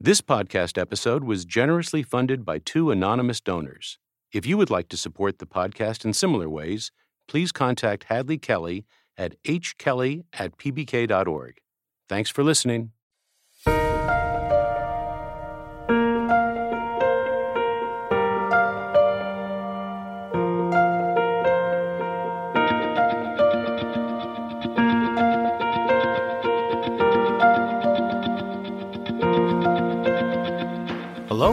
This podcast episode was generously funded by two anonymous donors. If you would like to support the podcast in similar ways, please contact Hadley Kelly at hkelly at pbk.org. Thanks for listening.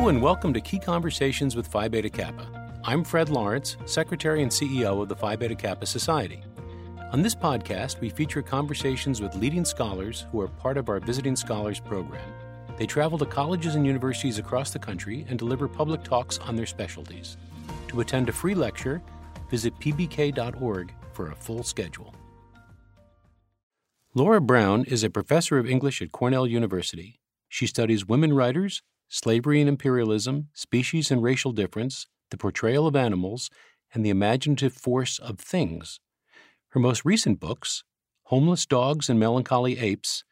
And welcome to Key Conversations with Phi Beta Kappa. I'm Fred Lawrence, Secretary and CEO of the Phi Beta Kappa Society. On this podcast, we feature conversations with leading scholars who are part of our Visiting Scholars program. They travel to colleges and universities across the country and deliver public talks on their specialties. To attend a free lecture, visit pbk.org for a full schedule. Laura Brown is a professor of English at Cornell University. She studies women writers, slavery and imperialism, species and racial difference, the portrayal of animals, and the imaginative force of things. Her most recent books, Homeless Dogs and Melancholy Apes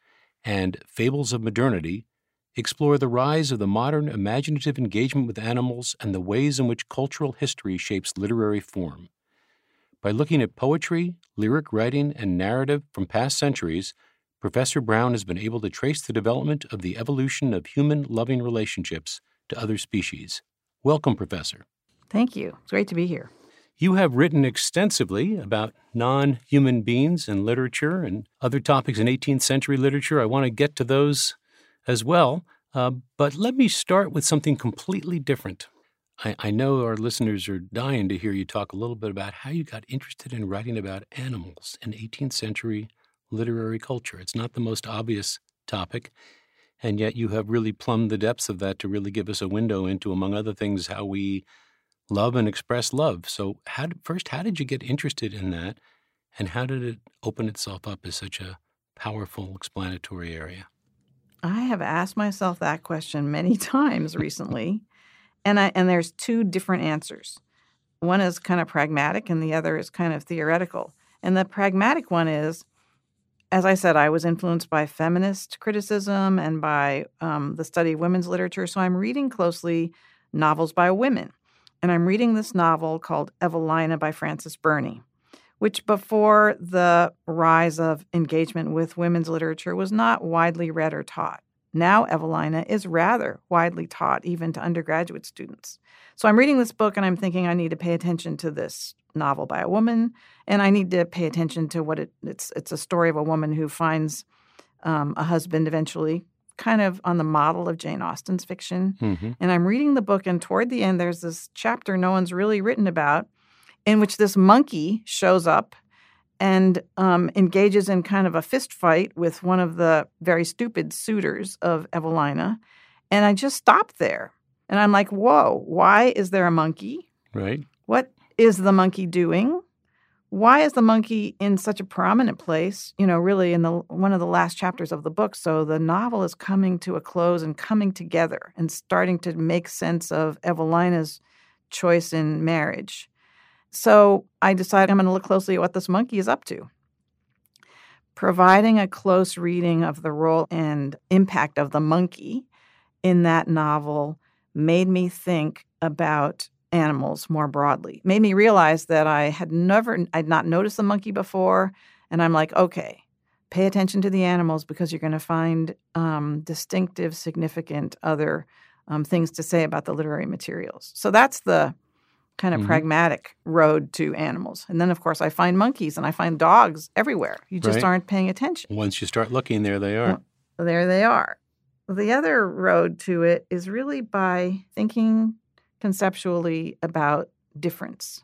and Fables of Modernity, explore the rise of the modern imaginative engagement with animals and the ways in which cultural history shapes literary form. By looking at poetry, lyric writing, and narrative from past centuries, Professor Brown has been able to trace the development of the evolution of human loving relationships to other species. Welcome, Professor. Thank you. It's great to be here. You have written extensively about non human beings in literature and other topics in 18th century literature. I want to get to those as well. Uh, but let me start with something completely different. I, I know our listeners are dying to hear you talk a little bit about how you got interested in writing about animals in 18th century literary culture. It's not the most obvious topic, and yet you have really plumbed the depths of that to really give us a window into, among other things, how we love and express love. So, how first, how did you get interested in that, and how did it open itself up as such a powerful explanatory area? I have asked myself that question many times recently, and I, and there's two different answers. One is kind of pragmatic, and the other is kind of theoretical. And the pragmatic one is as I said, I was influenced by feminist criticism and by um, the study of women's literature. So I'm reading closely novels by women. And I'm reading this novel called Evelina by Frances Burney, which before the rise of engagement with women's literature was not widely read or taught. Now, Evelina is rather widely taught, even to undergraduate students. So I'm reading this book and I'm thinking I need to pay attention to this novel by a woman, and I need to pay attention to what it, it's. It's a story of a woman who finds um, a husband eventually, kind of on the model of Jane Austen's fiction. Mm-hmm. And I'm reading the book, and toward the end, there's this chapter no one's really written about, in which this monkey shows up and um, engages in kind of a fist fight with one of the very stupid suitors of Evelina. And I just stopped there. And I'm like, whoa, why is there a monkey? Right. What is the monkey doing? Why is the monkey in such a prominent place? You know, really in the one of the last chapters of the book. So the novel is coming to a close and coming together and starting to make sense of Evelina's choice in marriage. So I decided I'm going to look closely at what this monkey is up to. Providing a close reading of the role and impact of the monkey in that novel made me think about animals more broadly. Made me realize that I had never, I'd not noticed the monkey before. And I'm like, okay, pay attention to the animals because you're going to find um, distinctive, significant other um, things to say about the literary materials. So that's the kind of mm-hmm. pragmatic road to animals. And then, of course, I find monkeys and I find dogs everywhere. You just right. aren't paying attention. Once you start looking, there they are. Well, there they are. The other road to it is really by thinking conceptually about difference.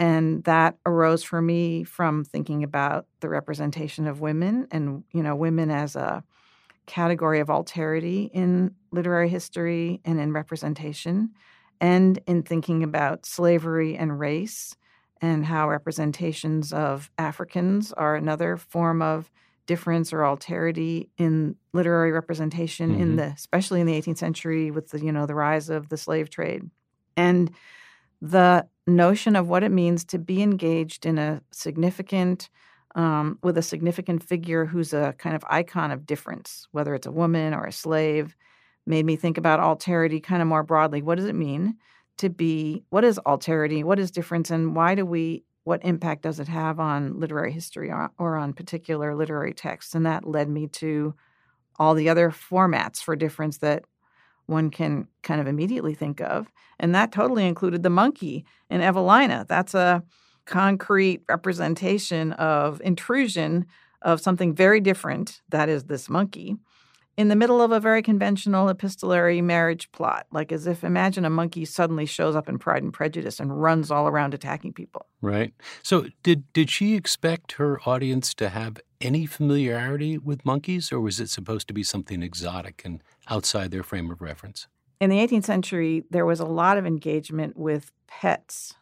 And that arose for me from thinking about the representation of women and, you know, women as a category of alterity in literary history and in representation, and in thinking about slavery and race and how representations of Africans are another form of difference or alterity in literary representation mm-hmm. in the especially in the 18th century with the you know the rise of the slave trade and the notion of what it means to be engaged in a significant um, with a significant figure who's a kind of icon of difference, whether it's a woman or a slave, made me think about alterity kind of more broadly. What does it mean to be? What is alterity? What is difference? And why do we? What impact does it have on literary history or, or on particular literary texts? And that led me to all the other formats for difference that one can kind of immediately think of. And that totally included the monkey in Evelina. That's a concrete representation of intrusion of something very different, that is, this monkey, in the middle of a very conventional epistolary marriage plot. Like, as if imagine a monkey suddenly shows up in Pride and Prejudice and runs all around attacking people. Right. So, did, did she expect her audience to have any familiarity with monkeys, or was it supposed to be something exotic and outside their frame of reference? In the 18th century, there was a lot of engagement with pets.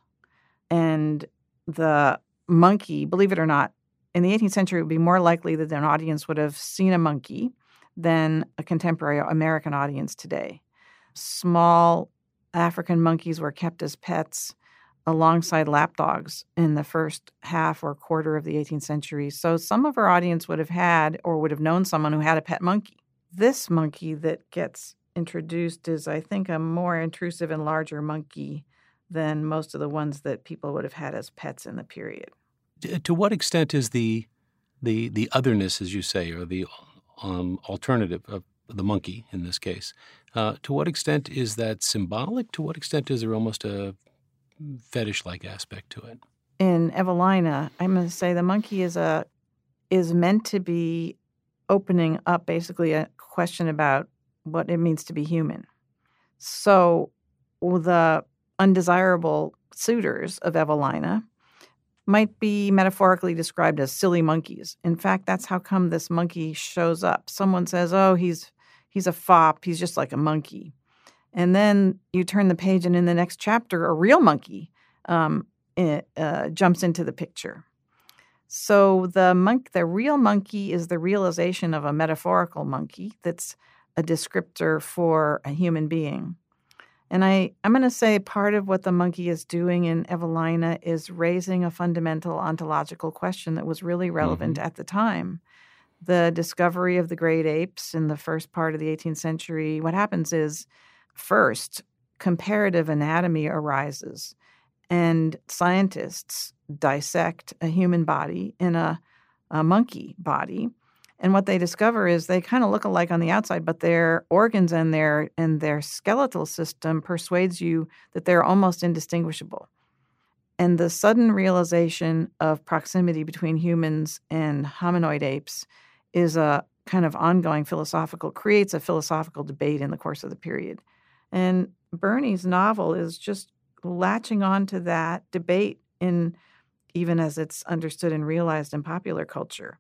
And the monkey, believe it or not, in the 18th century, it would be more likely that an audience would have seen a monkey than a contemporary American audience today. Small African monkeys were kept as pets alongside lapdogs in the first half or quarter of the 18th century. So some of our audience would have had or would have known someone who had a pet monkey. This monkey that gets introduced is, I think, a more intrusive and larger monkey than most of the ones that people would have had as pets in the period. To what extent is the the the otherness, as you say, or the um, alternative of the monkey in this case? Uh, to what extent is that symbolic? To what extent is there almost a fetish-like aspect to it? In Evelina, I'm going to say the monkey is a is meant to be opening up basically a question about what it means to be human. So the undesirable suitors of Evelina might be metaphorically described as silly monkeys. In fact, that's how come this monkey shows up. Someone says, "Oh, he's he's a fop. He's just like a monkey," and then you turn the page, and in the next chapter, a real monkey um, it, uh, jumps into the picture. So the monk, the real monkey, is the realization of a metaphorical monkey that's a descriptor for a human being. And I, I'm going to say part of what the monkey is doing in Evelina is raising a fundamental ontological question that was really relevant mm-hmm. at the time. The discovery of the great apes in the first part of the 18th century, what happens is first, comparative anatomy arises, and scientists dissect a human body in a, a monkey body and what they discover is they kind of look alike on the outside, but their organs and their and their skeletal system persuades you that they're almost indistinguishable. And the sudden realization of proximity between humans and hominoid apes is a kind of ongoing philosophical creates a philosophical debate in the course of the period. And Burney's novel is just latching on to that debate in even as it's understood and realized in popular culture.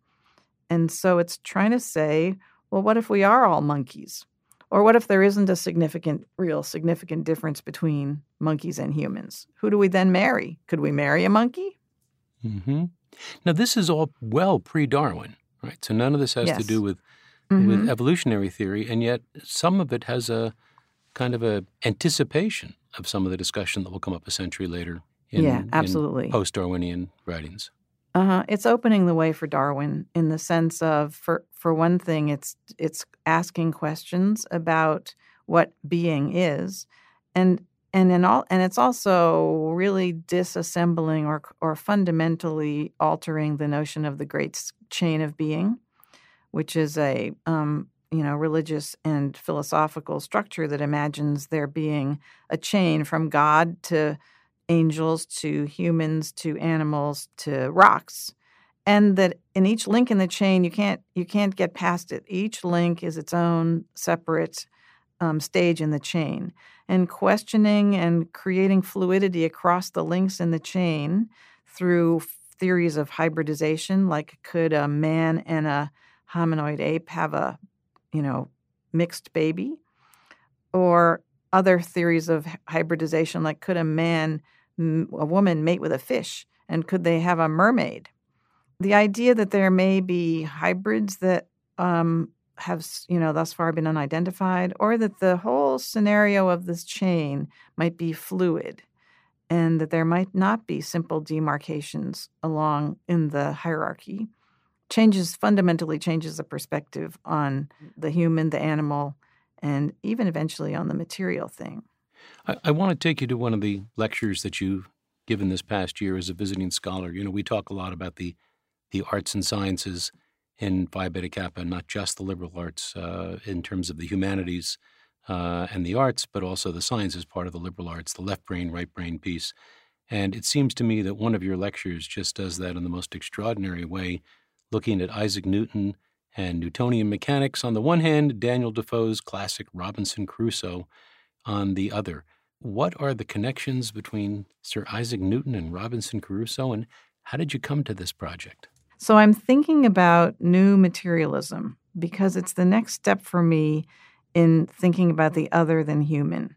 And so it's trying to say, well, what if we are all monkeys? Or what if there isn't a significant, real significant difference between monkeys and humans? Who do we then marry? Could we marry a monkey? Mm-hmm. Now, this is all well pre Darwin, right? So none of this has yes. to do with, mm-hmm. with evolutionary theory, and yet some of it has a kind of a anticipation of some of the discussion that will come up a century later in, yeah, absolutely. post Darwinian writings. Uh-huh. It's opening the way for Darwin in the sense of, for for one thing, it's it's asking questions about what being is, and and in all, and it's also really disassembling or or fundamentally altering the notion of the great chain of being, which is a um, you know religious and philosophical structure that imagines there being a chain from God to angels to humans to animals to rocks and that in each link in the chain you can't you can't get past it. Each link is its own separate um, stage in the chain. And questioning and creating fluidity across the links in the chain through theories of hybridization like could a man and a hominoid ape have a you know mixed baby? Or other theories of hybridization like could a man a woman mate with a fish? And could they have a mermaid? The idea that there may be hybrids that um, have, you know, thus far been unidentified, or that the whole scenario of this chain might be fluid. and that there might not be simple demarcations along in the hierarchy changes fundamentally changes the perspective on the human, the animal, and even eventually on the material thing. I, I want to take you to one of the lectures that you've given this past year as a visiting scholar. You know, we talk a lot about the the arts and sciences in Phi Beta Kappa, not just the liberal arts uh, in terms of the humanities uh, and the arts, but also the sciences part of the liberal arts, the left brain, right brain piece. And it seems to me that one of your lectures just does that in the most extraordinary way looking at Isaac Newton and Newtonian mechanics on the one hand, Daniel Defoe's classic Robinson Crusoe on the other. What are the connections between Sir Isaac Newton and Robinson Crusoe, and how did you come to this project? So, I'm thinking about new materialism because it's the next step for me in thinking about the other than human.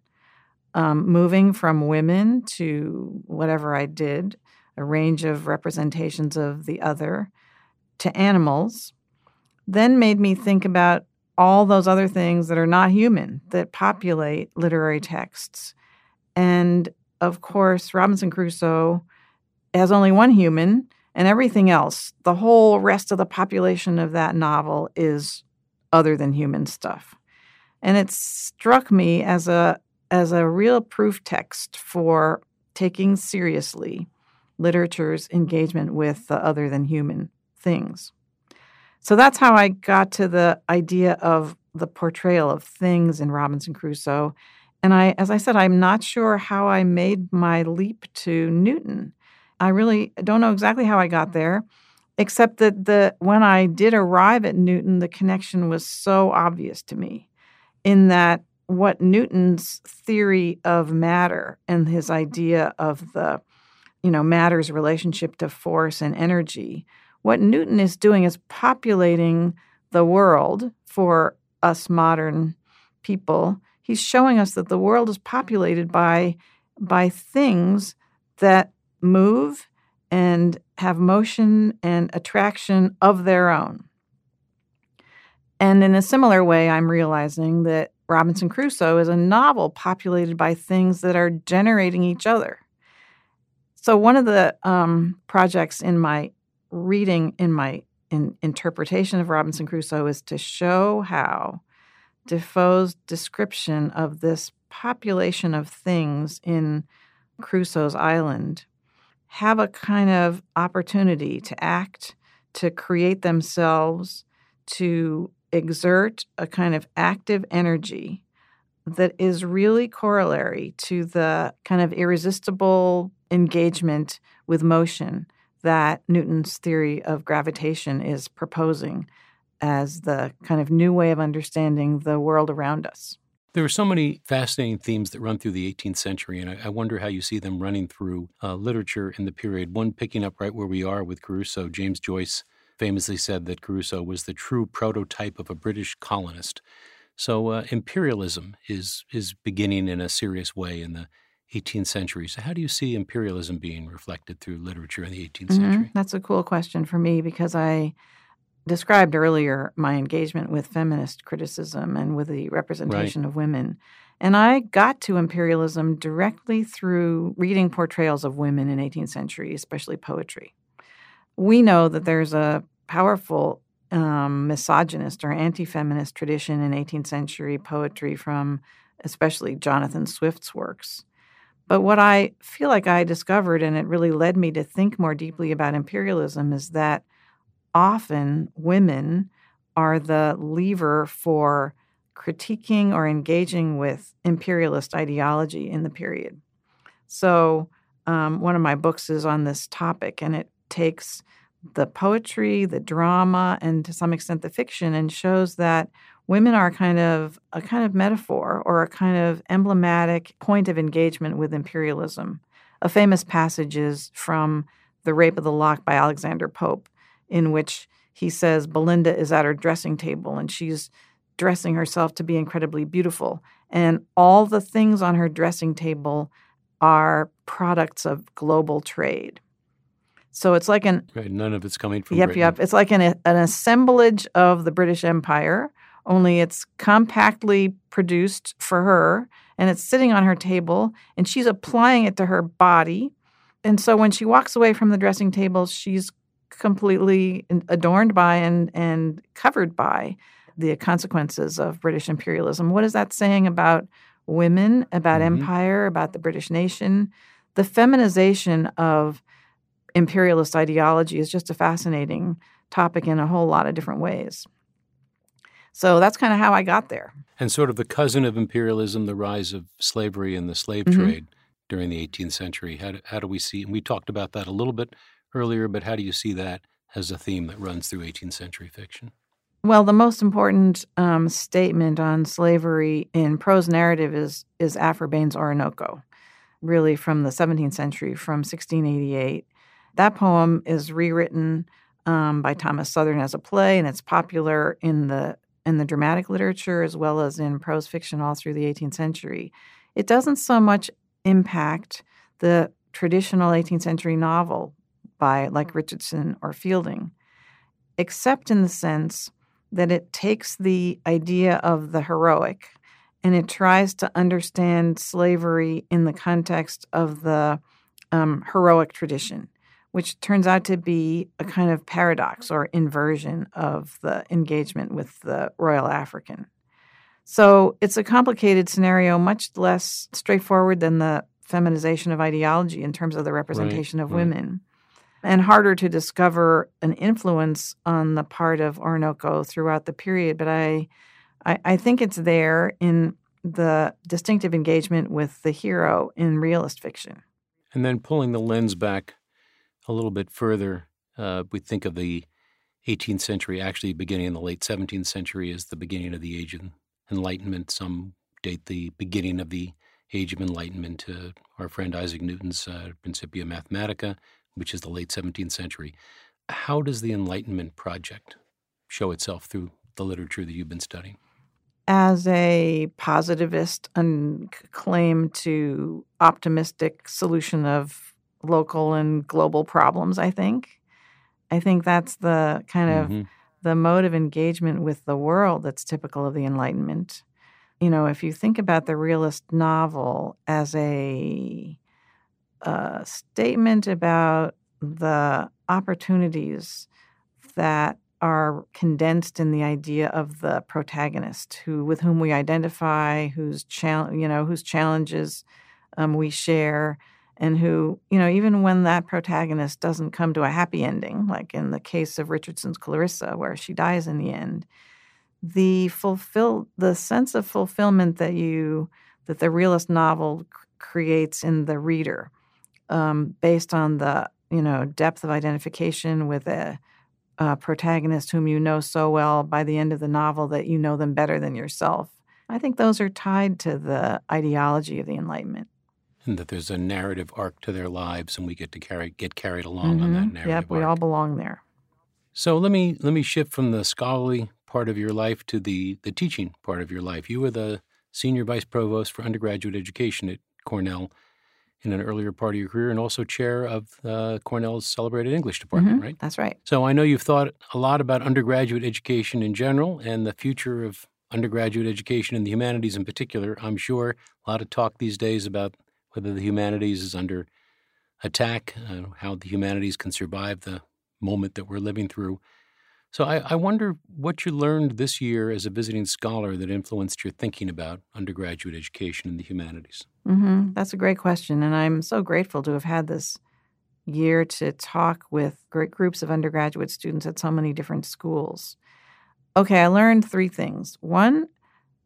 Um, moving from women to whatever I did, a range of representations of the other, to animals, then made me think about all those other things that are not human that mm-hmm. populate literary texts. And of course, Robinson Crusoe has only one human, and everything else, the whole rest of the population of that novel is other than human stuff. And it struck me as a as a real proof text for taking seriously literature's engagement with the other than human things. So that's how I got to the idea of the portrayal of things in Robinson Crusoe. And I, as I said, I'm not sure how I made my leap to Newton. I really don't know exactly how I got there, except that the when I did arrive at Newton, the connection was so obvious to me, in that what Newton's theory of matter and his idea of the, you know, matter's relationship to force and energy what Newton is doing is populating the world for us modern people. He's showing us that the world is populated by by things that move and have motion and attraction of their own. And in a similar way, I'm realizing that Robinson Crusoe is a novel populated by things that are generating each other. So, one of the um, projects in my reading in my in interpretation of Robinson Crusoe is to show how Defoe's description of this population of things in Crusoe's island have a kind of opportunity to act, to create themselves, to exert a kind of active energy that is really corollary to the kind of irresistible engagement with motion that Newton's theory of gravitation is proposing as the kind of new way of understanding the world around us. There are so many fascinating themes that run through the 18th century, and I, I wonder how you see them running through uh, literature in the period. One picking up right where we are with Crusoe, James Joyce famously said that Crusoe was the true prototype of a British colonist. So uh, imperialism is is beginning in a serious way in the 18th century. So, how do you see imperialism being reflected through literature in the 18th mm-hmm. century? That's a cool question for me because I described earlier my engagement with feminist criticism and with the representation right. of women. And I got to imperialism directly through reading portrayals of women in 18th century, especially poetry. We know that there's a powerful um, misogynist or anti feminist tradition in 18th century poetry from especially Jonathan Swift's works. But what I feel like I discovered, and it really led me to think more deeply about imperialism, is that often women are the lever for critiquing or engaging with imperialist ideology in the period. So, um, one of my books is on this topic, and it takes the poetry, the drama, and to some extent the fiction, and shows that women are kind of a kind of metaphor or a kind of emblematic point of engagement with imperialism. A famous passage is from The Rape of the Lock by Alexander Pope, in which he says Belinda is at her dressing table and she's dressing herself to be incredibly beautiful. And all the things on her dressing table are products of global trade. So it's like an right, none of it's coming from yep, Britain. yep. It's like an an assemblage of the British Empire only it's compactly produced for her and it's sitting on her table and she's applying it to her body. And so when she walks away from the dressing table, she's completely adorned by and, and covered by the consequences of British imperialism. What is that saying about women, about mm-hmm. empire, about the British nation? The feminization of imperialist ideology is just a fascinating topic in a whole lot of different ways. So that's kind of how I got there. And sort of the cousin of imperialism, the rise of slavery and the slave mm-hmm. trade during the 18th century. How do, how do we see, and we talked about that a little bit earlier, but how do you see that as a theme that runs through 18th century fiction? Well, the most important um, statement on slavery in prose narrative is is Aphra Behn's Oroonoko, really from the 17th century, from 1688. That poem is rewritten um, by Thomas Southerne as a play, and it's popular in the in the dramatic literature as well as in prose fiction all through the 18th century. It doesn't so much impact the traditional 18th century novel by like Richardson or Fielding, except in the sense that it takes the idea of the heroic and it tries to understand slavery in the context of the um, heroic tradition which turns out to be a kind of paradox or inversion of the engagement with the Royal African. So it's a complicated scenario, much less straightforward than the feminization of ideology in terms of the representation right, of right. women, and harder to discover an influence on the part of Oroonoko throughout the period. But I, I, I think it's there in the distinctive engagement with the hero in realist fiction. And then pulling the lens back a little bit further, uh, we think of the 18th century, actually beginning in the late 17th century, as the beginning of the Age of Enlightenment. Some date the beginning of the Age of Enlightenment to our friend Isaac Newton's uh, Principia Mathematica, which is the late 17th century. How does the Enlightenment project show itself through the literature that you've been studying? As a positivist and claim to optimistic solution of local and global problems, I think. I think that's the kind of mm-hmm. the mode of engagement with the world that's typical of the Enlightenment. You know, if you think about the realist novel as a, a statement about the opportunities that are condensed in the idea of the protagonist who with whom we identify whose chal- you know whose challenges um, we share and who, you know, even when that protagonist doesn't come to a happy ending, like in the case of Richardson's Clarissa, where she dies in the end, the fulfill the sense of fulfillment that you that the realist novel creates in the reader, um, based on the you know depth of identification with a, a protagonist whom you know so well by the end of the novel that you know them better than yourself. I think those are tied to the ideology of the Enlightenment and that there's a narrative arc to their lives, and we get to carry get carried along mm-hmm. on that mm-hmm. narrative. Yep, we arc. all belong there. So let me let me shift from the scholarly part of your life to the the teaching part of your life. You were the senior vice provost for undergraduate education at Cornell in an earlier part of your career, and also chair of uh, Cornell's celebrated English department, mm-hmm. right? That's right. So I know you've thought a lot about undergraduate education in general and the future of undergraduate education in the humanities in particular. I'm sure a lot of talk these days about whether the humanities is under attack, uh, how the humanities can survive the moment that we're living through. So I, I, wonder what you learned this year as a visiting scholar that influenced your thinking about undergraduate education in the humanities. Mm-hmm. That's a great question, and I'm so grateful to have had this year to talk with great groups of undergraduate students at so many different schools. Okay, I learned three things. One,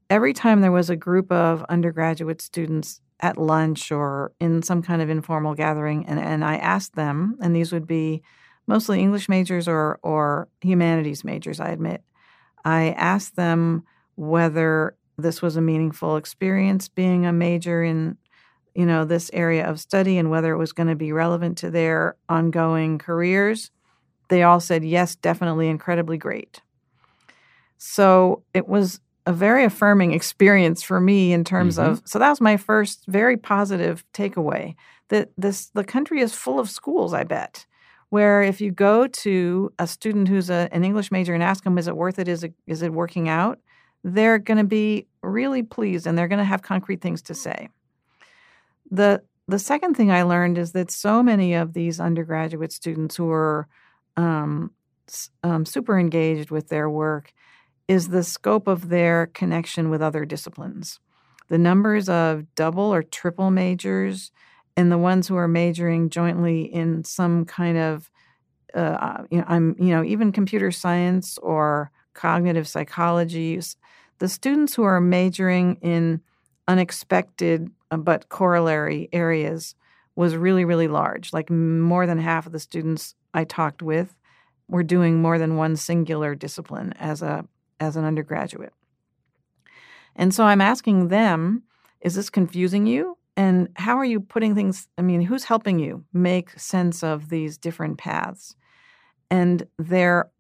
every time there was a group of undergraduate students at lunch or in some kind of informal gathering and, and I asked them, and these would be mostly English majors or or humanities majors, I admit. I asked them whether this was a meaningful experience being a major in you know this area of study and whether it was going to be relevant to their ongoing careers. They all said yes, definitely incredibly great. So it was a very affirming experience for me in terms mm-hmm. of so that was my first very positive takeaway that this the country is full of schools i bet where if you go to a student who's a, an english major and ask them is it worth it is it, is it working out they're going to be really pleased and they're going to have concrete things to say. The the second thing I learned is that so many of these undergraduate students who are um, um, super engaged with their work is the scope of their connection with other disciplines. The numbers of double or triple majors and the ones who are majoring jointly in some kind of uh, uh you know I'm you know even computer science or cognitive psychology the students who are majoring in unexpected uh, but corollary areas was really really large like more than half of the students I talked with were doing more than one singular discipline as a as an undergraduate. And so I'm asking them, is this confusing you? And how are you putting things? I mean, who's helping you make sense of these different paths? And their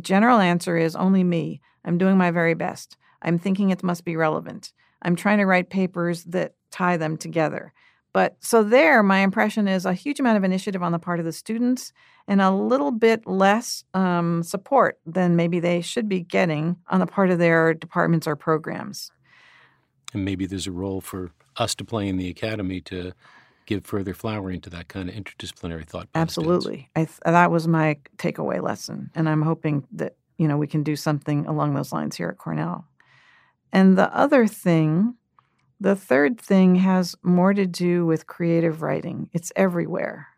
general answer is only me. I'm doing my very best. I'm thinking it must be relevant. I'm trying to write papers that tie them together. But so there, my impression is a huge amount of initiative on the part of the students and a little bit less um, support than maybe they should be getting on the part of their departments or programs. And maybe there's a role for us to play in the academy to give further flowering to that kind of interdisciplinary thought. Absolutely, th- that was my takeaway lesson, and I'm hoping that you know we can do something along those lines here at Cornell. And the other thing the third thing has more to do with creative writing. It's everywhere.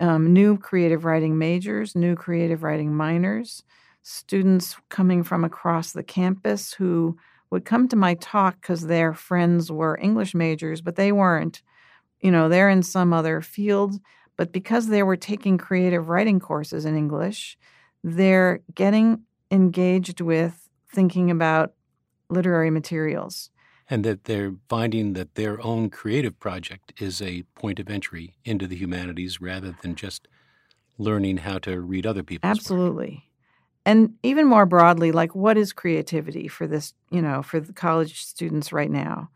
Um, new creative writing majors, new creative writing minors, students coming from across the campus who would come to my talk because their friends were English majors, but they weren't. You know, they're in some other field, but because they were taking creative writing courses in English, they're getting engaged with thinking about literary materials and that they're finding that their own creative project is a point of entry into the humanities rather than just learning how to read other people's absolutely. Work. and even more broadly like what is creativity for this you know for the college students right now?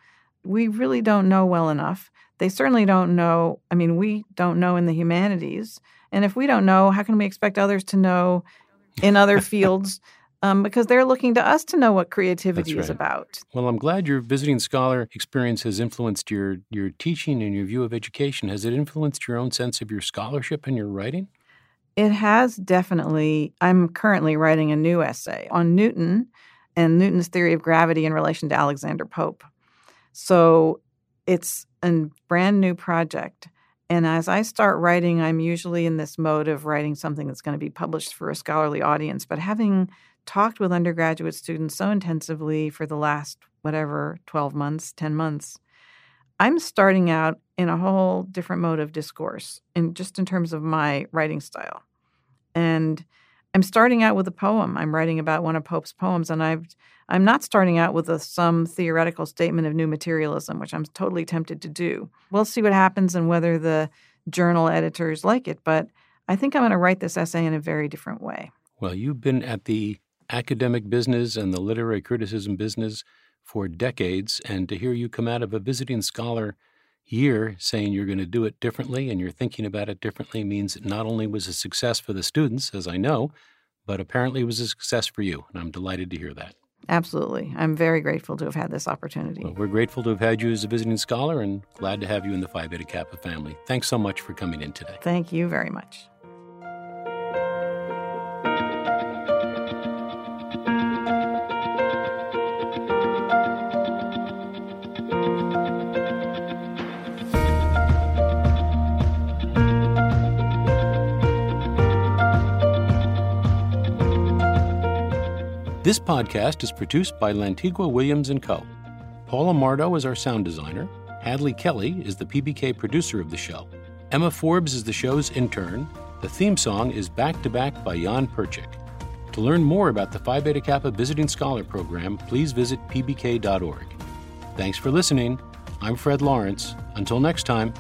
We really don't know well enough. They certainly don't know i mean we don't know in the humanities. And if we don't know how can we expect others to know in other fields um, because they're looking to us to know what creativity right. is about. Well, I'm glad your visiting scholar experience has influenced your your teaching and your view of education. Has it influenced your own sense of your scholarship and your writing? It has definitely. I'm currently writing a new essay on Newton and Newton's theory of gravity in relation to Alexander Pope. So it's a brand new project. And as I start writing, I'm usually in this mode of writing something that's going to be published for a scholarly audience. But having talked with undergraduate students so intensively for the last whatever 12 months 10 months i'm starting out in a whole different mode of discourse in just in terms of my writing style. And i'm starting out with a poem. I'm writing about one of pope's poems and i've i'm not starting out with a, some theoretical statement of new materialism which i'm totally tempted to do. We'll see what happens and whether the journal editors like it but i think i'm going to write this essay in a very different way. Well, you've been at the academic business and the literary criticism business for decades, and to hear you come out of a visiting scholar year saying you're going to do it differently and you're thinking about it differently means it not only was a success for the students, as I know, but apparently it was a success for you. And I'm delighted to hear that. Absolutely. I'm very grateful to have had this opportunity. Well, we're grateful to have had you as a visiting scholar and glad to have you in the Phi Beta Kappa family. Thanks so much for coming in today. Thank you very much. This podcast is produced by Lantigua Williams & Co. Paula Mardo is our sound designer. Hadley Kelly is the PBK producer of the show. Emma Forbes is the show's intern. The theme song is Back to Back by Jan Perchik. To learn more about the Phi Beta Kappa Visiting Scholar Program, please visit pbk.org. Thanks for listening. I'm Fred Lawrence. Until next time.